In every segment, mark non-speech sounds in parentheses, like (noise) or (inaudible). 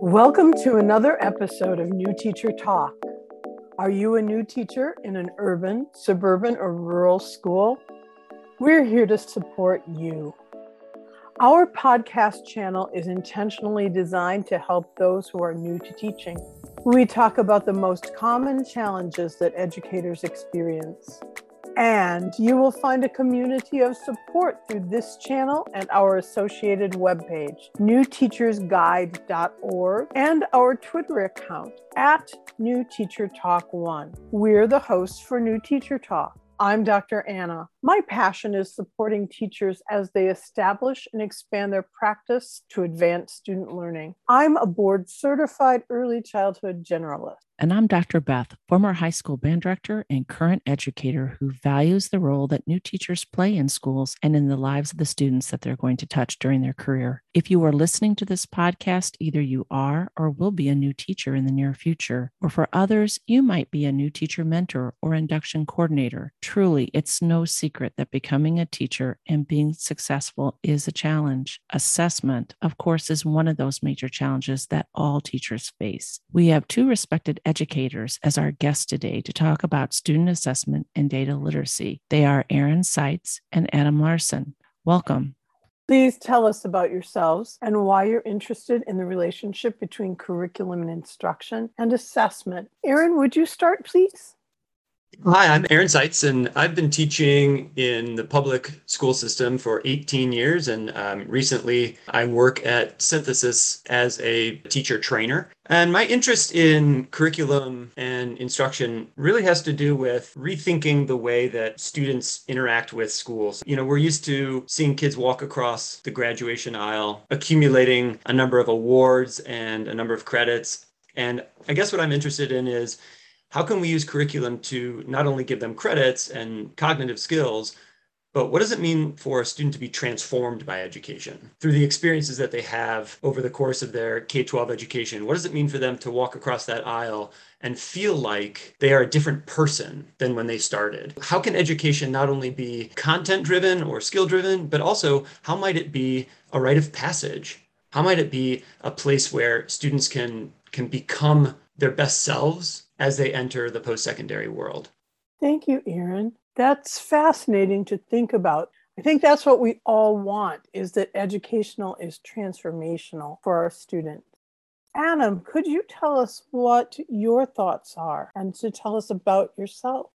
Welcome to another episode of New Teacher Talk. Are you a new teacher in an urban, suburban, or rural school? We're here to support you. Our podcast channel is intentionally designed to help those who are new to teaching. We talk about the most common challenges that educators experience. And you will find a community of support through this channel and our associated webpage, newteachersguide.org, and our Twitter account at New Teacher Talk One. We're the hosts for New Teacher Talk. I'm Dr. Anna. My passion is supporting teachers as they establish and expand their practice to advance student learning. I'm a board certified early childhood generalist. And I'm Dr. Beth, former high school band director and current educator who values the role that new teachers play in schools and in the lives of the students that they're going to touch during their career. If you are listening to this podcast, either you are or will be a new teacher in the near future, or for others, you might be a new teacher mentor or induction coordinator. Truly, it's no secret that becoming a teacher and being successful is a challenge. Assessment, of course, is one of those major challenges that all teachers face. We have two respected educators as our guests today to talk about student assessment and data literacy. They are Aaron Seitz and Adam Larson. Welcome. Please tell us about yourselves and why you're interested in the relationship between curriculum and instruction and assessment. Aaron, would you start, please? Hi, I'm Aaron Seitz, and I've been teaching in the public school system for 18 years. And um, recently, I work at Synthesis as a teacher trainer. And my interest in curriculum and instruction really has to do with rethinking the way that students interact with schools. You know, we're used to seeing kids walk across the graduation aisle, accumulating a number of awards and a number of credits. And I guess what I'm interested in is how can we use curriculum to not only give them credits and cognitive skills, but what does it mean for a student to be transformed by education through the experiences that they have over the course of their K 12 education? What does it mean for them to walk across that aisle and feel like they are a different person than when they started? How can education not only be content driven or skill driven, but also how might it be a rite of passage? How might it be a place where students can, can become their best selves as they enter the post secondary world. Thank you, Aaron. That's fascinating to think about. I think that's what we all want is that educational is transformational for our students. Adam, could you tell us what your thoughts are and to tell us about yourself?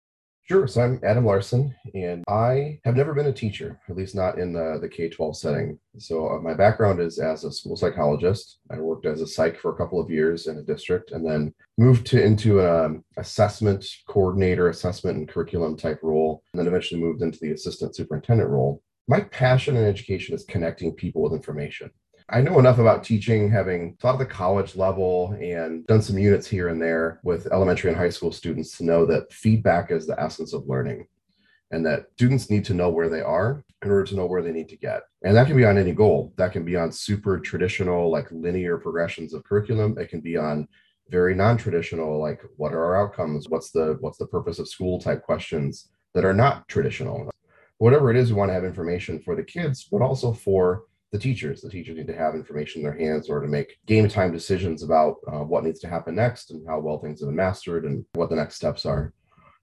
Sure. So I'm Adam Larson, and I have never been a teacher, at least not in the, the K 12 setting. So uh, my background is as a school psychologist. I worked as a psych for a couple of years in a district and then moved to into an um, assessment coordinator, assessment and curriculum type role, and then eventually moved into the assistant superintendent role. My passion in education is connecting people with information. I know enough about teaching, having taught at the college level and done some units here and there with elementary and high school students to know that feedback is the essence of learning and that students need to know where they are in order to know where they need to get. And that can be on any goal. That can be on super traditional, like linear progressions of curriculum. It can be on very non-traditional, like what are our outcomes? What's the what's the purpose of school type questions that are not traditional. Whatever it is, we want to have information for the kids, but also for the teachers. The teachers need to have information in their hands or to make game time decisions about uh, what needs to happen next and how well things have been mastered and what the next steps are.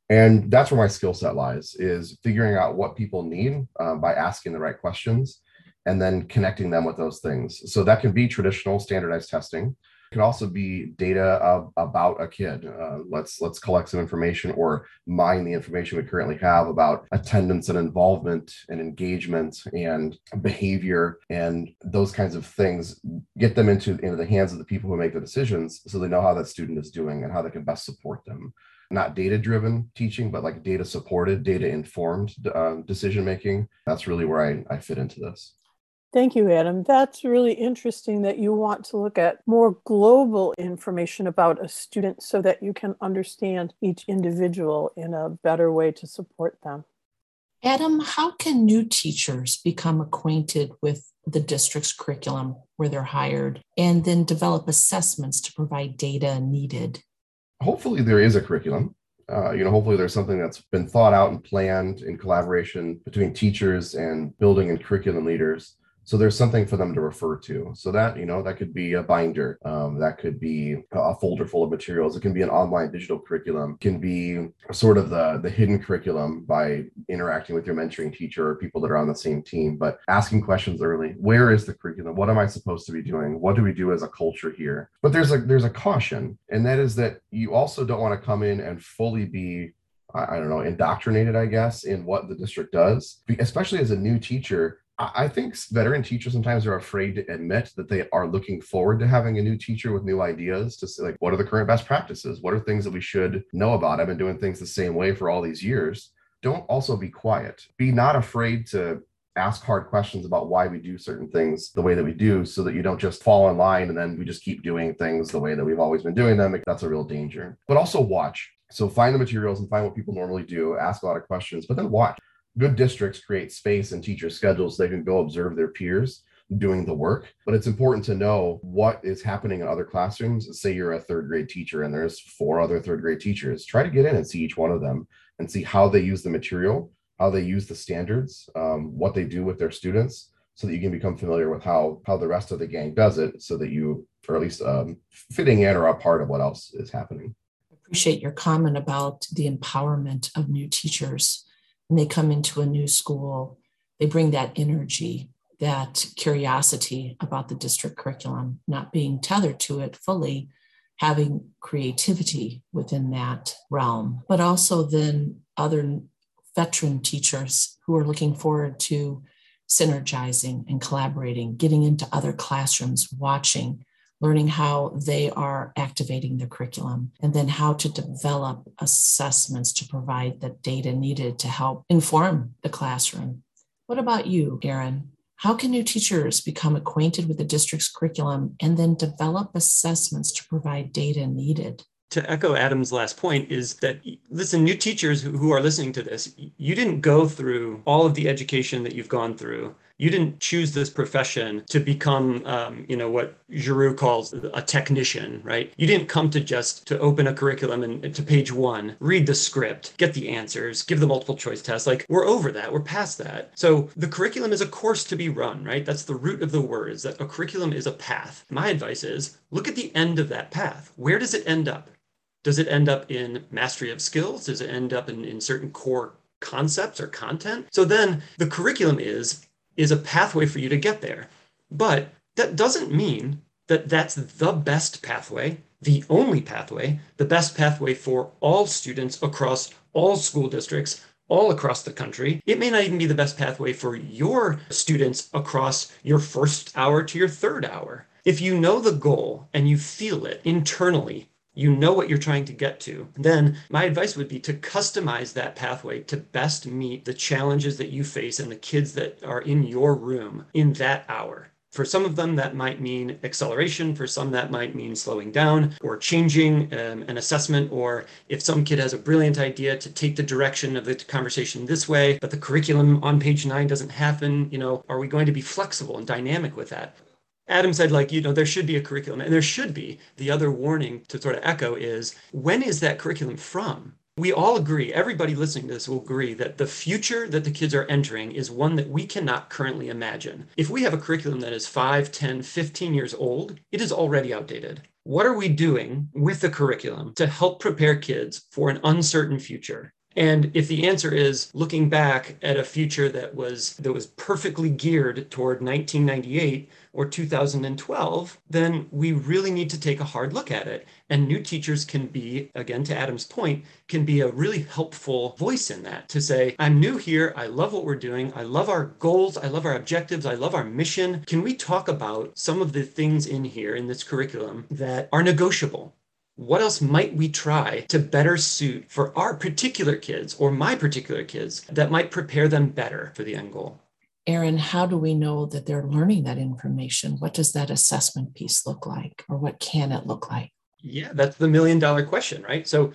And that's where my skill set lies is figuring out what people need um, by asking the right questions and then connecting them with those things. So that can be traditional standardized testing could also be data of, about a kid. Uh, let's let's collect some information or mine the information we currently have about attendance and involvement and engagement and behavior and those kinds of things. Get them into into the hands of the people who make the decisions, so they know how that student is doing and how they can best support them. Not data driven teaching, but like data supported, data informed uh, decision making. That's really where I, I fit into this. Thank you, Adam. That's really interesting that you want to look at more global information about a student so that you can understand each individual in a better way to support them. Adam, how can new teachers become acquainted with the district's curriculum where they're hired and then develop assessments to provide data needed? Hopefully, there is a curriculum. Uh, you know, hopefully there's something that's been thought out and planned in collaboration between teachers and building and curriculum leaders so there's something for them to refer to. So that, you know, that could be a binder, um, that could be a folder full of materials. It can be an online digital curriculum, can be sort of the, the hidden curriculum by interacting with your mentoring teacher or people that are on the same team, but asking questions early. Where is the curriculum? What am I supposed to be doing? What do we do as a culture here? But there's a there's a caution, and that is that you also don't want to come in and fully be I don't know, indoctrinated, I guess, in what the district does. Especially as a new teacher, I think veteran teachers sometimes are afraid to admit that they are looking forward to having a new teacher with new ideas to say, like, what are the current best practices? What are things that we should know about? I've been doing things the same way for all these years. Don't also be quiet. Be not afraid to ask hard questions about why we do certain things the way that we do so that you don't just fall in line and then we just keep doing things the way that we've always been doing them. That's a real danger. But also watch. So find the materials and find what people normally do, ask a lot of questions, but then watch good districts create space and teacher schedules. So they can go observe their peers doing the work but it's important to know what is happening in other classrooms. Say you're a third grade teacher and there's four other third grade teachers. Try to get in and see each one of them and see how they use the material how they use the standards um, what they do with their students so that you can become familiar with how how the rest of the gang does it so that you or at least um, fitting in or a part of what else is happening. Appreciate your comment about the empowerment of new teachers and they come into a new school, they bring that energy, that curiosity about the district curriculum, not being tethered to it fully, having creativity within that realm, but also then other veteran teachers who are looking forward to synergizing and collaborating, getting into other classrooms, watching learning how they are activating the curriculum, and then how to develop assessments to provide the data needed to help inform the classroom. What about you, Aaron? How can new teachers become acquainted with the district's curriculum and then develop assessments to provide data needed? to echo Adam's last point is that listen, new teachers who are listening to this, you didn't go through all of the education that you've gone through. You didn't choose this profession to become, um, you know, what Giroux calls a technician, right? You didn't come to just to open a curriculum and to page one, read the script, get the answers, give the multiple choice test. Like we're over that, we're past that. So the curriculum is a course to be run, right? That's the root of the word is that a curriculum is a path. My advice is look at the end of that path. Where does it end up? Does it end up in mastery of skills? Does it end up in, in certain core concepts or content? So then the curriculum is is a pathway for you to get there. But that doesn't mean that that's the best pathway, the only pathway, the best pathway for all students across all school districts, all across the country. It may not even be the best pathway for your students across your first hour to your third hour. If you know the goal and you feel it internally, you know what you're trying to get to, then my advice would be to customize that pathway to best meet the challenges that you face and the kids that are in your room in that hour. For some of them, that might mean acceleration. For some, that might mean slowing down or changing um, an assessment. Or if some kid has a brilliant idea to take the direction of the conversation this way, but the curriculum on page nine doesn't happen, you know, are we going to be flexible and dynamic with that? Adam said, like, you know, there should be a curriculum, and there should be. The other warning to sort of echo is when is that curriculum from? We all agree, everybody listening to this will agree that the future that the kids are entering is one that we cannot currently imagine. If we have a curriculum that is 5, 10, 15 years old, it is already outdated. What are we doing with the curriculum to help prepare kids for an uncertain future? And if the answer is looking back at a future that was that was perfectly geared toward 1998 or 2012, then we really need to take a hard look at it. And new teachers can be, again to Adam's point, can be a really helpful voice in that to say, I'm new here, I love what we're doing, I love our goals, I love our objectives, I love our mission. Can we talk about some of the things in here in this curriculum that are negotiable? what else might we try to better suit for our particular kids or my particular kids that might prepare them better for the end goal? Aaron, how do we know that they're learning that information? What does that assessment piece look like, or what can it look like? Yeah, that's the million dollar question, right? So,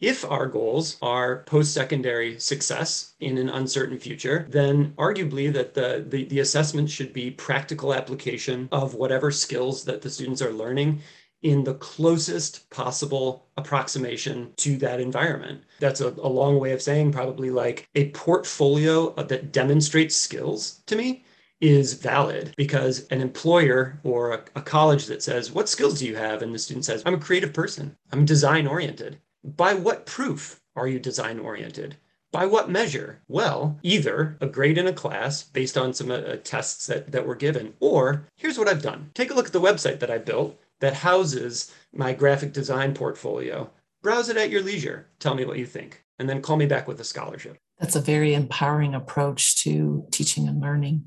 if our goals are post secondary success in an uncertain future, then arguably that the, the, the assessment should be practical application of whatever skills that the students are learning in the closest possible approximation to that environment. That's a, a, long way of saying probably like a portfolio that demonstrates skills to me is valid because an employer or a, a, college that says, What skills do you have? And the student says, I'm a creative person, I'm design oriented. By what proof are you design oriented? By what measure? Well, either a grade in a class based on some uh, tests that, that were given, or here's what I've done. Take a look at the website that I built that houses my graphic design portfolio. Browse it at your leisure. Tell me what you think, and then call me back with a scholarship. That's a very empowering approach to teaching and learning.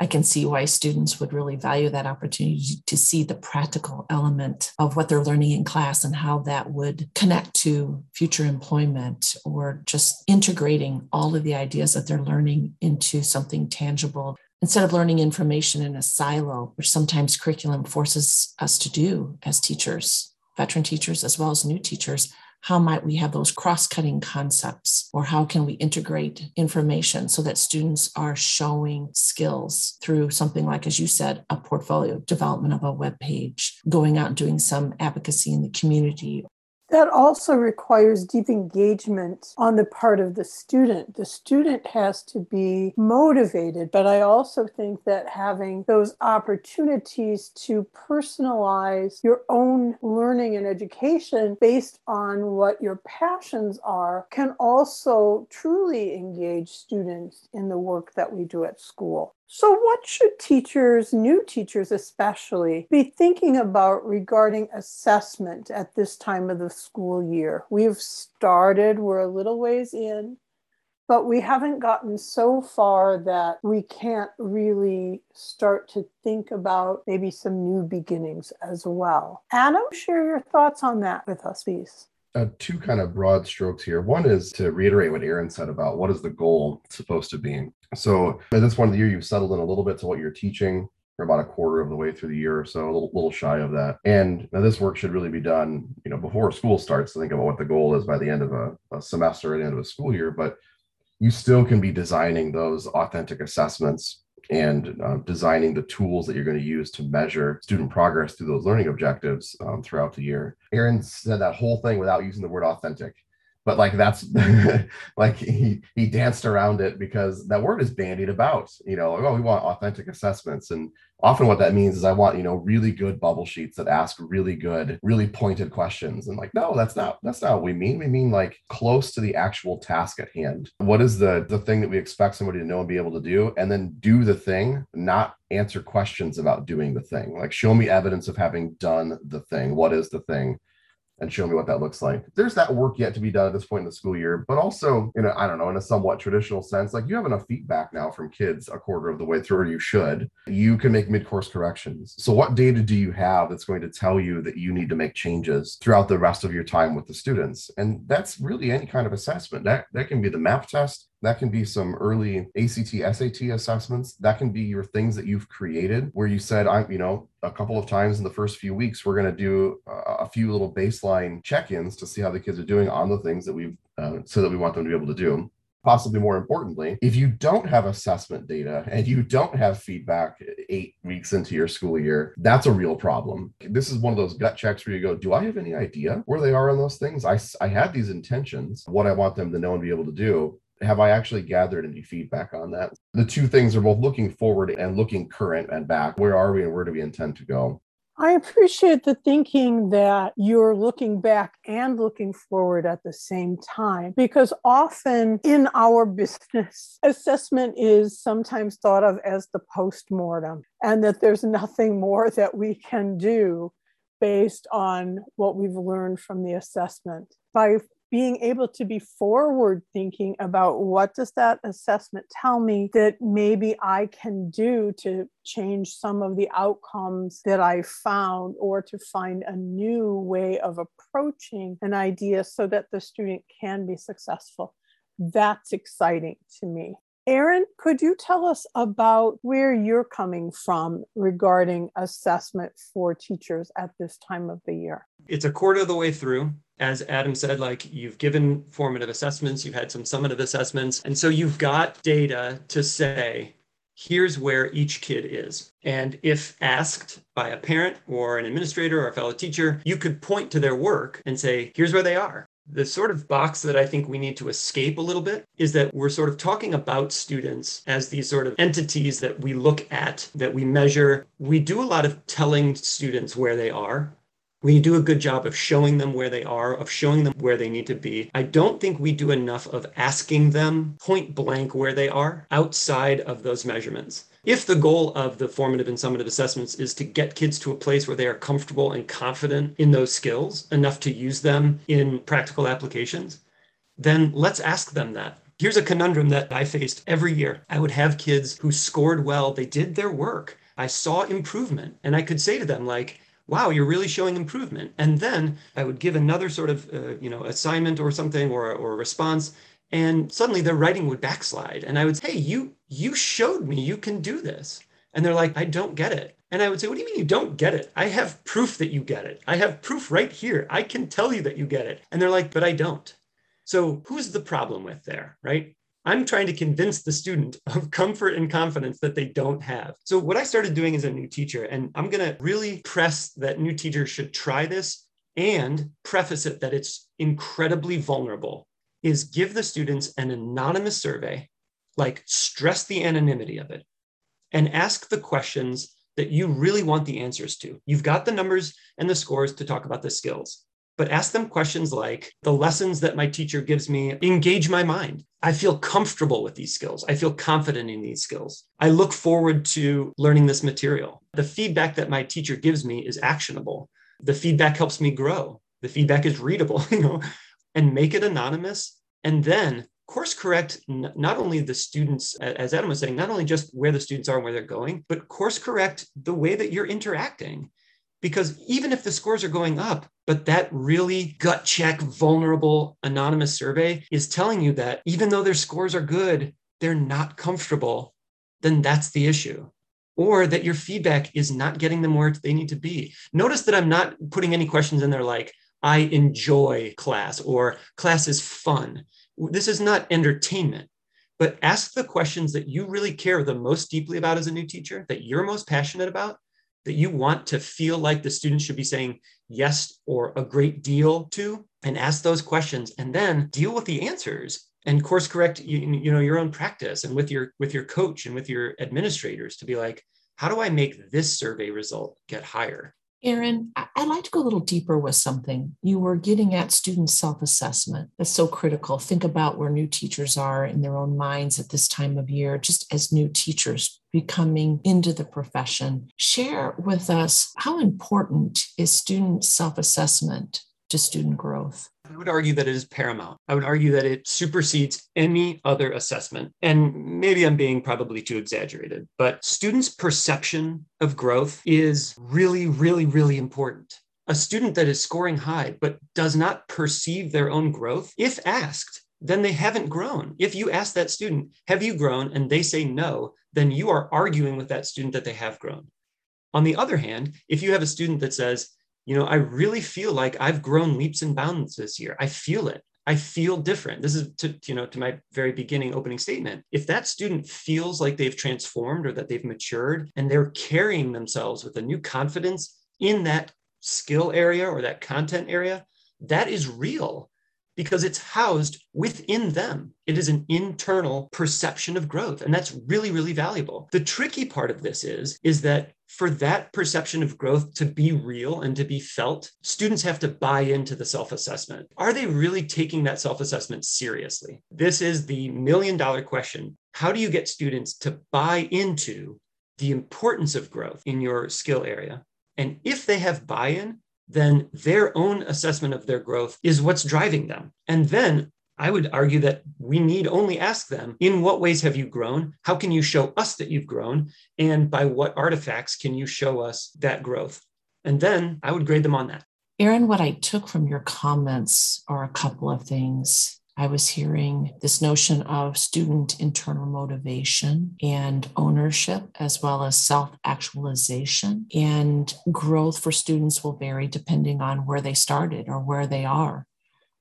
I can see why students would really value that opportunity to see the practical element of what they're learning in class and how that would connect to future employment or just integrating all of the ideas that they're learning into something tangible. Instead of learning information in a silo, which sometimes curriculum forces us to do as teachers, veteran teachers as well as new teachers, how might we have those cross cutting concepts? Or how can we integrate information so that students are showing skills through something like, as you said, a portfolio development of a web page, going out and doing some advocacy in the community that also requires deep engagement on the part of the student. The student has to be motivated, but I also think that having those opportunities to personalize your own learning and education based on what your passions are can also truly engage students in the work that we do at school. So, what should teachers, new teachers especially, be thinking about regarding assessment at this time of the school year? We've started, we're a little ways in, but we haven't gotten so far that we can't really start to think about maybe some new beginnings as well. Adam, share your thoughts on that with us, please. Uh, two kind of broad strokes here. One is to reiterate what Aaron said about what is the goal supposed to be. So at this point of the year, you've settled in a little bit to what you're teaching. You're about a quarter of the way through the year or so, a little, little shy of that. And now this work should really be done, you know, before school starts to think about what the goal is by the end of a, a semester at the end of a school year. But you still can be designing those authentic assessments and uh, designing the tools that you're going to use to measure student progress through those learning objectives um, throughout the year. Aaron said that whole thing without using the word authentic but like that's (laughs) like he he danced around it because that word is bandied about you know like, oh we want authentic assessments. And often what that means is i want you know really good bubble sheets that ask really good really pointed questions. And like no that's not that's not what we mean. We mean like close to the actual task at hand. What is the the thing that we expect somebody to know and be able to do? And then do the thing not answer questions about doing the thing. Like show me evidence of having done the thing. What is the thing and show me what that looks like. There's that work yet to be done at this point in the school year, but also, you know, I don't know, in a somewhat traditional sense, like you have enough feedback now from kids a quarter of the way through, or you should. You can make mid-course corrections. So, what data do you have that's going to tell you that you need to make changes throughout the rest of your time with the students? And that's really any kind of assessment. That that can be the MAP test, that can be some early ACT, SAT assessments. That can be your things that you've created where you said, I'm, you know, a couple of times in the first few weeks, we're going to do a few little baseline check ins to see how the kids are doing on the things that we've, uh, so that we want them to be able to do possibly more importantly, if you don't have assessment data and you don't have feedback eight weeks into your school year, that's a real problem. This is one of those gut checks where you go, Do I have any idea where they are on those things? I, I had these intentions, what I want them to know and be able to do have I actually gathered any feedback on that? The two things are both looking forward and looking current and back. Where are we and where do we intend to go? I appreciate the thinking that you're looking back and looking forward at the same time, because often in our (laughs) business, assessment is sometimes thought of as the post mortem, and that there's nothing more that we can do based on what we've learned from the assessment. By being able to be forward thinking about what does that assessment tell me that maybe I can do to change some of the outcomes that I found or to find a new way of approaching an idea so that the student can be successful. That's exciting to me. Aaron, could you tell us about where you're coming from regarding assessment for teachers at this time of the year? It's a quarter of the way through as Adam said, like you've given formative assessments, you've had some summative assessments. And so you've got data to say, here's where each kid is. And if asked by a parent or an administrator or a fellow teacher, you could point to their work and say, here's where they are. The sort of box that I think we need to escape a little bit is that we're sort of talking about students as these sort of entities that we look at, that we measure. We do a lot of telling students where they are. We do a good job of showing them where they are, of showing them where they need to be. I don't think we do enough of asking them point blank where they are outside of those measurements. If the goal of the formative and summative assessments is to get kids to a place where they are comfortable and confident in those skills enough to use them in practical applications, then let's ask them that. Here's a conundrum that I faced every year. I would have kids who scored well, they did their work. I saw improvement, and I could say to them, like, wow you're really showing improvement. And then i would give another sort of uh, you know assignment or something or, or response and suddenly their writing would backslide. And i would say hey you you showed me you can do this. And they're like i don't get it. And i would say what do you mean you don't get it? I have proof that you get it. I have proof right here. I can tell you that you get it. And they're like but i don't. So who's the problem with there right I'm trying to convince the student (laughs) of comfort and confidence that they don't have. So, what I started doing as a new teacher, and I'm going to really press that new teachers should try this and preface it that it's incredibly vulnerable is give the students an anonymous survey, like stress the anonymity of it, and ask the questions that you really want the answers to. You've got the numbers and the scores to talk about the skills, but ask them questions like the lessons that my teacher gives me engage my mind. I feel comfortable with these skills. I feel confident in these skills. I look forward to learning this material. The feedback that my teacher gives me is actionable. The feedback helps me grow. The feedback is readable, (laughs) you know, and make it anonymous. And then course correct not only the students, as Adam was saying, not only just where the students are and where they're going, but course correct the way that you're interacting. Because even if the scores are going up, but that really gut check, vulnerable, anonymous survey is telling you that even though their scores are good, they're not comfortable, then that's the issue. Or that your feedback is not getting them where they need to be. Notice that I'm not putting any questions in there like, I enjoy class or class is fun. This is not entertainment, but ask the questions that you really care the most deeply about as a new teacher, that you're most passionate about, that you want to feel like the students should be saying yes or a great deal to, and ask those questions, and then deal with the answers and course correct you, you know your own practice and with your with your coach and with your administrators to be like how do i make this survey result get higher Aaron, I'd like to go a little deeper with something. You were getting at student self assessment. That's so critical. Think about where new teachers are in their own minds at this time of year, just as new teachers becoming into the profession. Share with us how important is student self assessment to student growth? I would argue that it is paramount. I would argue that it supersedes any other assessment. And maybe I'm being probably too exaggerated, but students' perception of growth is really, really, really important. A student that is scoring high but does not perceive their own growth, if asked, then they haven't grown. If you ask that student, Have you grown? and they say no, then you are arguing with that student that they have grown. On the other hand, if you have a student that says, you know, I really feel like I've grown leaps and bounds this year. I feel it. I feel different. This is to, you know, to my very beginning opening statement. If that student feels like they've transformed or that they've matured and they're carrying themselves with a new confidence in that skill area or that content area, that is real because it's housed within them. It is an internal perception of growth. And that's really, really valuable. The tricky part of this is, is that for that perception of growth to be real and to be felt, students have to buy into the self assessment. Are they really taking that self assessment seriously? This is the million dollar question. How do you get students to buy into the importance of growth in your skill area? And if they have buy in, then their own assessment of their growth is what's driving them. And then I would argue that we need only ask them in what ways have you grown? How can you show us that you've grown? And by what artifacts can you show us that growth? And then I would grade them on that. Aaron, what I took from your comments are a couple of things. I was hearing this notion of student internal motivation and ownership, as well as self actualization. And growth for students will vary depending on where they started or where they are.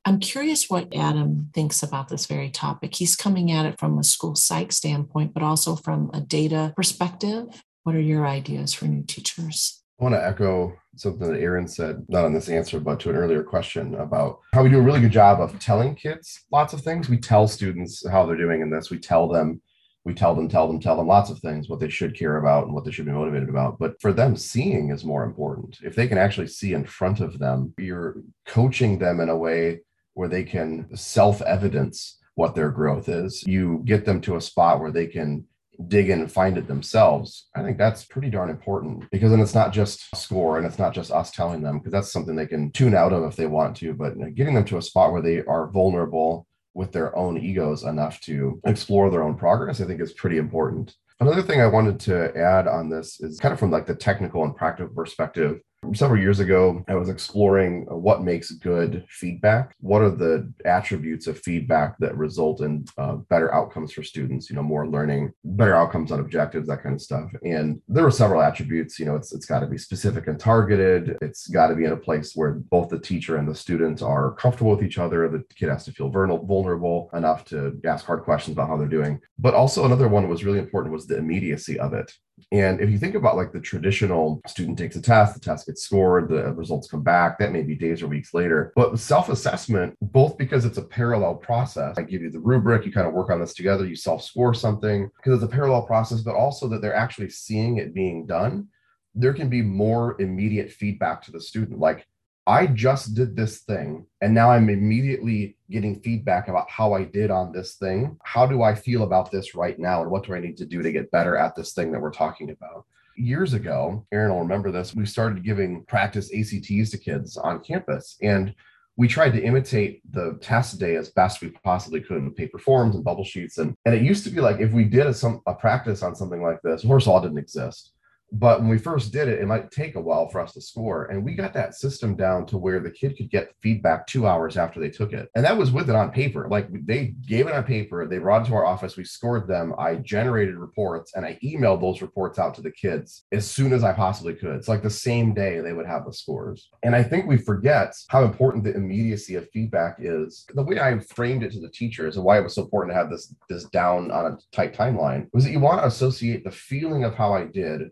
I'm curious what Adam thinks about this very topic. He's coming at it from a school psych standpoint, but also from a data perspective. What are your ideas for new teachers? I want to echo something that Aaron said, not on this answer, but to an earlier question about how we do a really good job of telling kids lots of things. We tell students how they're doing in this. We tell them, we tell them, tell them, tell them lots of things, what they should care about and what they should be motivated about. But for them, seeing is more important. If they can actually see in front of them, you're coaching them in a way where they can self evidence what their growth is. You get them to a spot where they can dig in and find it themselves, I think that's pretty darn important because then it's not just score and it's not just us telling them because that's something they can tune out of if they want to, but getting them to a spot where they are vulnerable with their own egos enough to explore their own progress, I think is pretty important. Another thing I wanted to add on this is kind of from like the technical and practical perspective several years ago, I was exploring what makes good feedback. What are the attributes of feedback that result in uh, better outcomes for students? You know, more learning, better outcomes on objectives, that kind of stuff. And there were several attributes. You know, it's it's got to be specific and targeted. It's got to be in a place where both the teacher and the student are comfortable with each other. The kid has to feel vulnerable enough to ask hard questions about how they're doing. But also another one was really important was the immediacy of it. And if you think about like the traditional student takes a test, the test gets scored, the results come back, that may be days or weeks later. But self assessment, both because it's a parallel process, I give you the rubric, you kind of work on this together, you self score something because it's a parallel process, but also that they're actually seeing it being done. There can be more immediate feedback to the student. Like, I just did this thing and now I'm immediately getting feedback about how I did on this thing. How do I feel about this right now? And what do I need to do to get better at this thing that we're talking about? Years ago, Aaron will remember this, we started giving practice ACTs to kids on campus. And we tried to imitate the test day as best we possibly could with paper forms and bubble sheets. And, and it used to be like if we did a, some, a practice on something like this, horse all didn't exist but when we first did it, it might take a while for us to score. And we got that system down to where the kid could get feedback two hours after they took it. And that was with it on paper. Like they gave it on paper, they brought it to our office, we scored them. I generated reports and I emailed those reports out to the kids as soon as I possibly could. It's like the same day they would have the scores. And I think we forget how important the immediacy of feedback is. The way I framed it to the teachers and why it was so important to have this, this down on a tight timeline was that you want to associate the feeling of how I did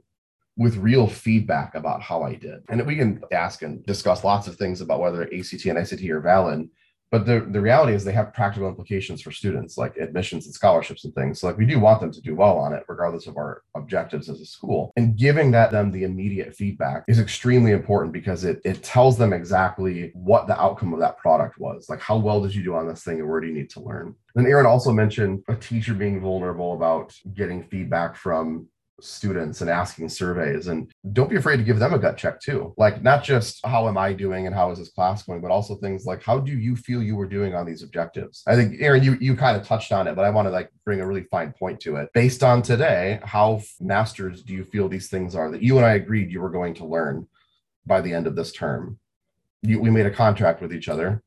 with real feedback about how I did. And we can ask and discuss lots of things about whether ACT and SAT are valid. But the, the reality is they have practical implications for students like admissions and scholarships and things. So like we do want them to do well on it, regardless of our objectives as a school. And giving that them the immediate feedback is extremely important because it it tells them exactly what the outcome of that product was. Like how well did you do on this thing and where do you need to learn? Then Aaron also mentioned a teacher being vulnerable about getting feedback from students and asking surveys and don't be afraid to give them a gut check too. Like not just how am i doing and how is this class going? but also things like how do you feel you were doing on these objectives? I think aaron you you kind of touched on it but i want to like bring a really fine point to it. Based on today how masters do you feel these things are that you and i agreed you were going to learn by the end of this term? You, we made a contract with each other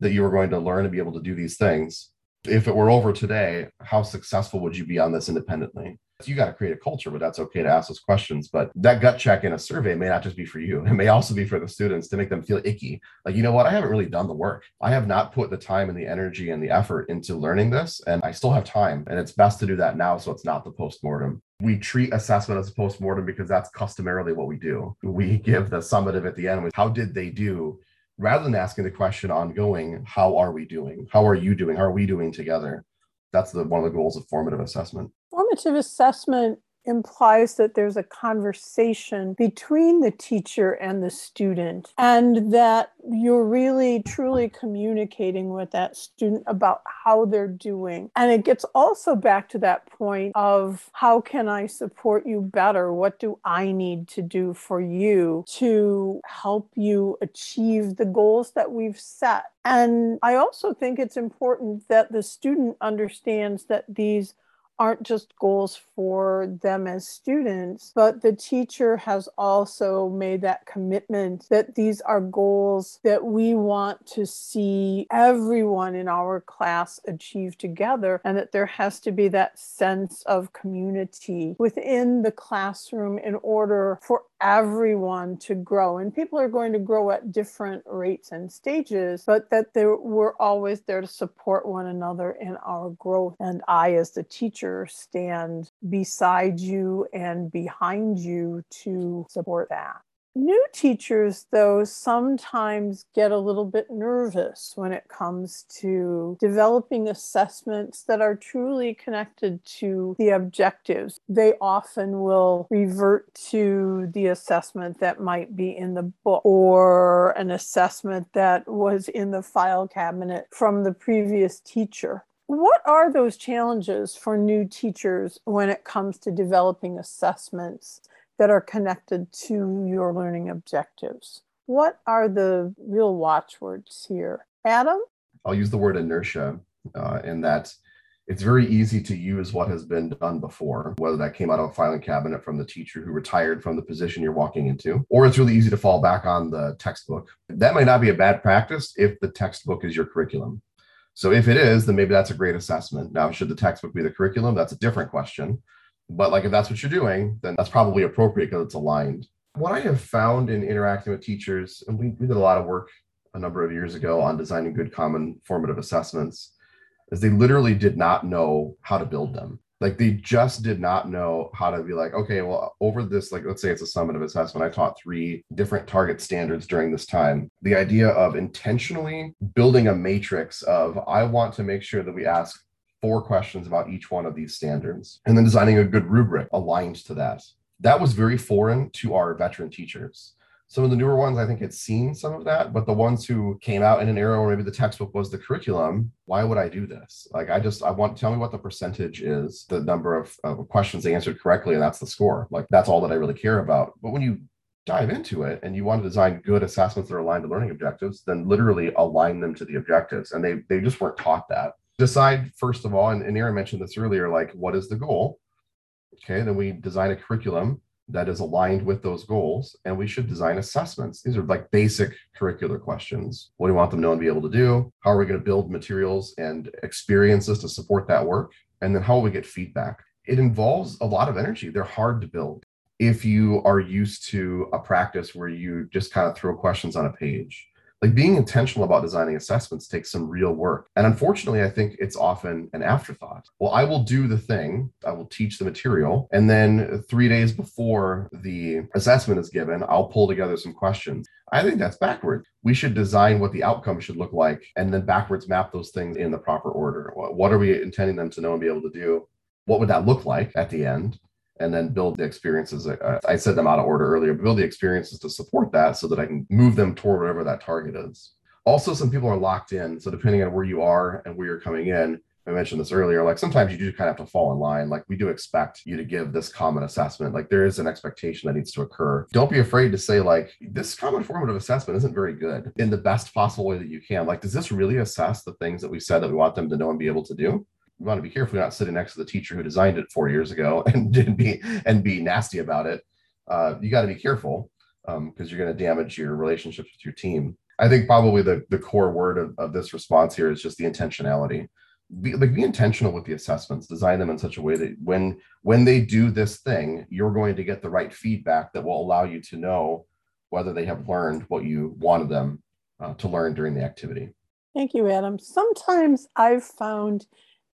that you were going to learn and be able to do these things if it were over today how successful would you be on this independently you got to create a culture but that's okay to ask those questions. But that gut check in a survey may not just be for you. (laughs) It may also be for the students to make them feel icky. Like, you know what? I haven't really done the work. I have not put the time and the energy and the effort into learning this. And I still have time. And it's best to do that now. So it's not the postmortem. We treat assessment as a postmortem because that's customarily what we do. We give the summative at the end with how did they do rather than asking the question ongoing, how are we doing? How are you doing? How are we doing together? That's the one of the goals of formative assessment. Formative assessment implies that there's a conversation between the teacher and the student, and that you're really truly communicating with that student about how they're doing. And it gets also back to that point of how can I support you better? What do I need to do for you to help you achieve the goals that we've set? And I also think it's important that the student understands that these aren't just goals for them as students, but the teacher has also made that commitment that these are goals that we want to see everyone in our class achieve together, and that there has to be that sense of community within the classroom in order for everyone to grow. And people are going to grow at different rates and stages, but that we're always there to support one another in our growth. And I, as the teacher, stand beside you and behind you to support that. New teachers, though, sometimes get a little bit nervous when it comes to developing assessments that are truly connected to the objectives. They often will revert to the assessment that might be in the book or an assessment that was in the file cabinet from the previous teacher. What are those challenges for new teachers when it comes to developing assessments that are connected to your learning objectives. What are the real watchwords here? Adam? I'll use the word inertia uh, in that it's very easy to use what has been done before, whether that came out of a filing cabinet from the teacher who retired from the position you're walking into, or it's really easy to fall back on the textbook. That might not be a bad practice if the textbook is your curriculum. So if it is, then maybe that's a great assessment. Now, should the textbook be the curriculum? That's a different question. But like if that's what you're doing, then that's probably appropriate because it's aligned. What I have found in interacting with teachers, and we, we did a lot of work a number of years ago on designing good common formative assessments, is they literally did not know how to build them. Like they just did not know how to be like, okay, well, over this, like let's say it's a summative assessment. I taught three different target standards during this time. The idea of intentionally building a matrix of I want to make sure that we ask four questions about each one of these standards and then designing a good rubric aligned to that. That was very foreign to our veteran teachers. Some of the newer ones, I think, had seen some of that, but the ones who came out in an era where maybe the textbook was the curriculum, why would I do this? Like, I just, I want, tell me what the percentage is, the number of, of questions answered correctly, and that's the score. Like, that's all that I really care about. But when you dive into it and you want to design good assessments that are aligned to learning objectives, then literally align them to the objectives. And they, they just weren't taught that decide first of all, and, and Aaron mentioned this earlier, like what is the goal? Okay, then we design a curriculum that is aligned with those goals, and we should design assessments. These are like basic curricular questions. What do we want them to know and be able to do? How are we going to build materials and experiences to support that work? And then how will we get feedback? It involves a lot of energy. They're hard to build if you are used to a practice where you just kind of throw questions on a page like being intentional about designing assessments takes some real work. And unfortunately, I think it's often an afterthought. Well, I will do the thing, I will teach the material. And then three days before the assessment is given, I'll pull together some questions. I think that's backward. We should design what the outcome should look like and then backwards map those things in the proper order. What are we intending them to know and be able to do? What would that look like at the end? And then build the experiences. Uh, I said them out of order earlier, build the experiences to support that so that I can move them toward whatever that target is. Also, some people are locked in. So, depending on where you are and where you're coming in, I mentioned this earlier, like sometimes you do kind of have to fall in line. Like, we do expect you to give this common assessment. Like, there is an expectation that needs to occur. Don't be afraid to say, like, this common formative assessment isn't very good in the best possible way that you can. Like, does this really assess the things that we said that we want them to know and be able to do? We want to be careful not sitting next to the teacher who designed it four years ago (laughs) and be and be nasty about it. Uh, you got to be careful because um, you're going to damage your relationships with your team. I think probably the, the core word of, of this response here is just the intentionality. Be, like be intentional with the assessments design them in such a way that when when they do this thing you're going to get the right feedback that will allow you to know whether they have learned what you wanted them uh, to learn during the activity thank you adam sometimes i've found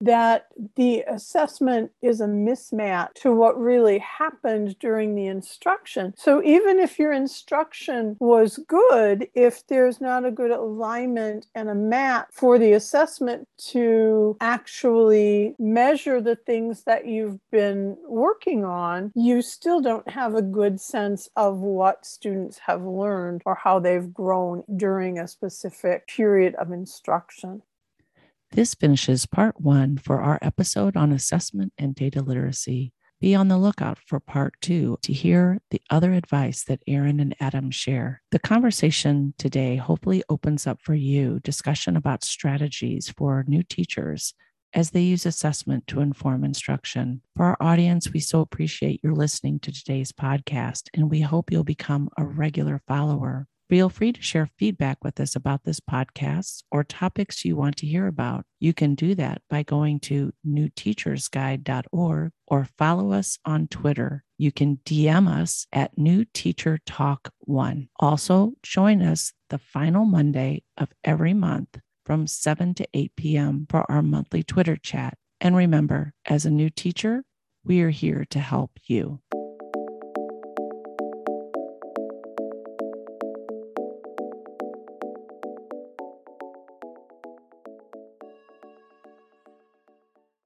that the assessment is a mismatch to what really happened during the instruction. So even if your instruction was good, if there's not a good alignment and a map for the assessment to actually measure the things that you've been working on, you still don't have a good sense of what students have learned or how they've grown during a specific period of instruction. This finishes part one for our episode on assessment and data literacy. Be on the lookout for part two to hear the other advice that Aaron and Adam share. The conversation today hopefully opens up for you discussion about strategies for new teachers as they use assessment to inform instruction. For our audience, we so appreciate your listening to today's podcast, and we hope you'll become a regular follower. Feel free to share feedback with us about this podcast or topics you want to hear about. You can do that by going to newteachersguide.org or follow us on Twitter. You can DM us at New Teacher Talk 1. Also, join us the final Monday of every month from 7 to 8 p.m. for our monthly Twitter chat. And remember, as a new teacher, we are here to help you.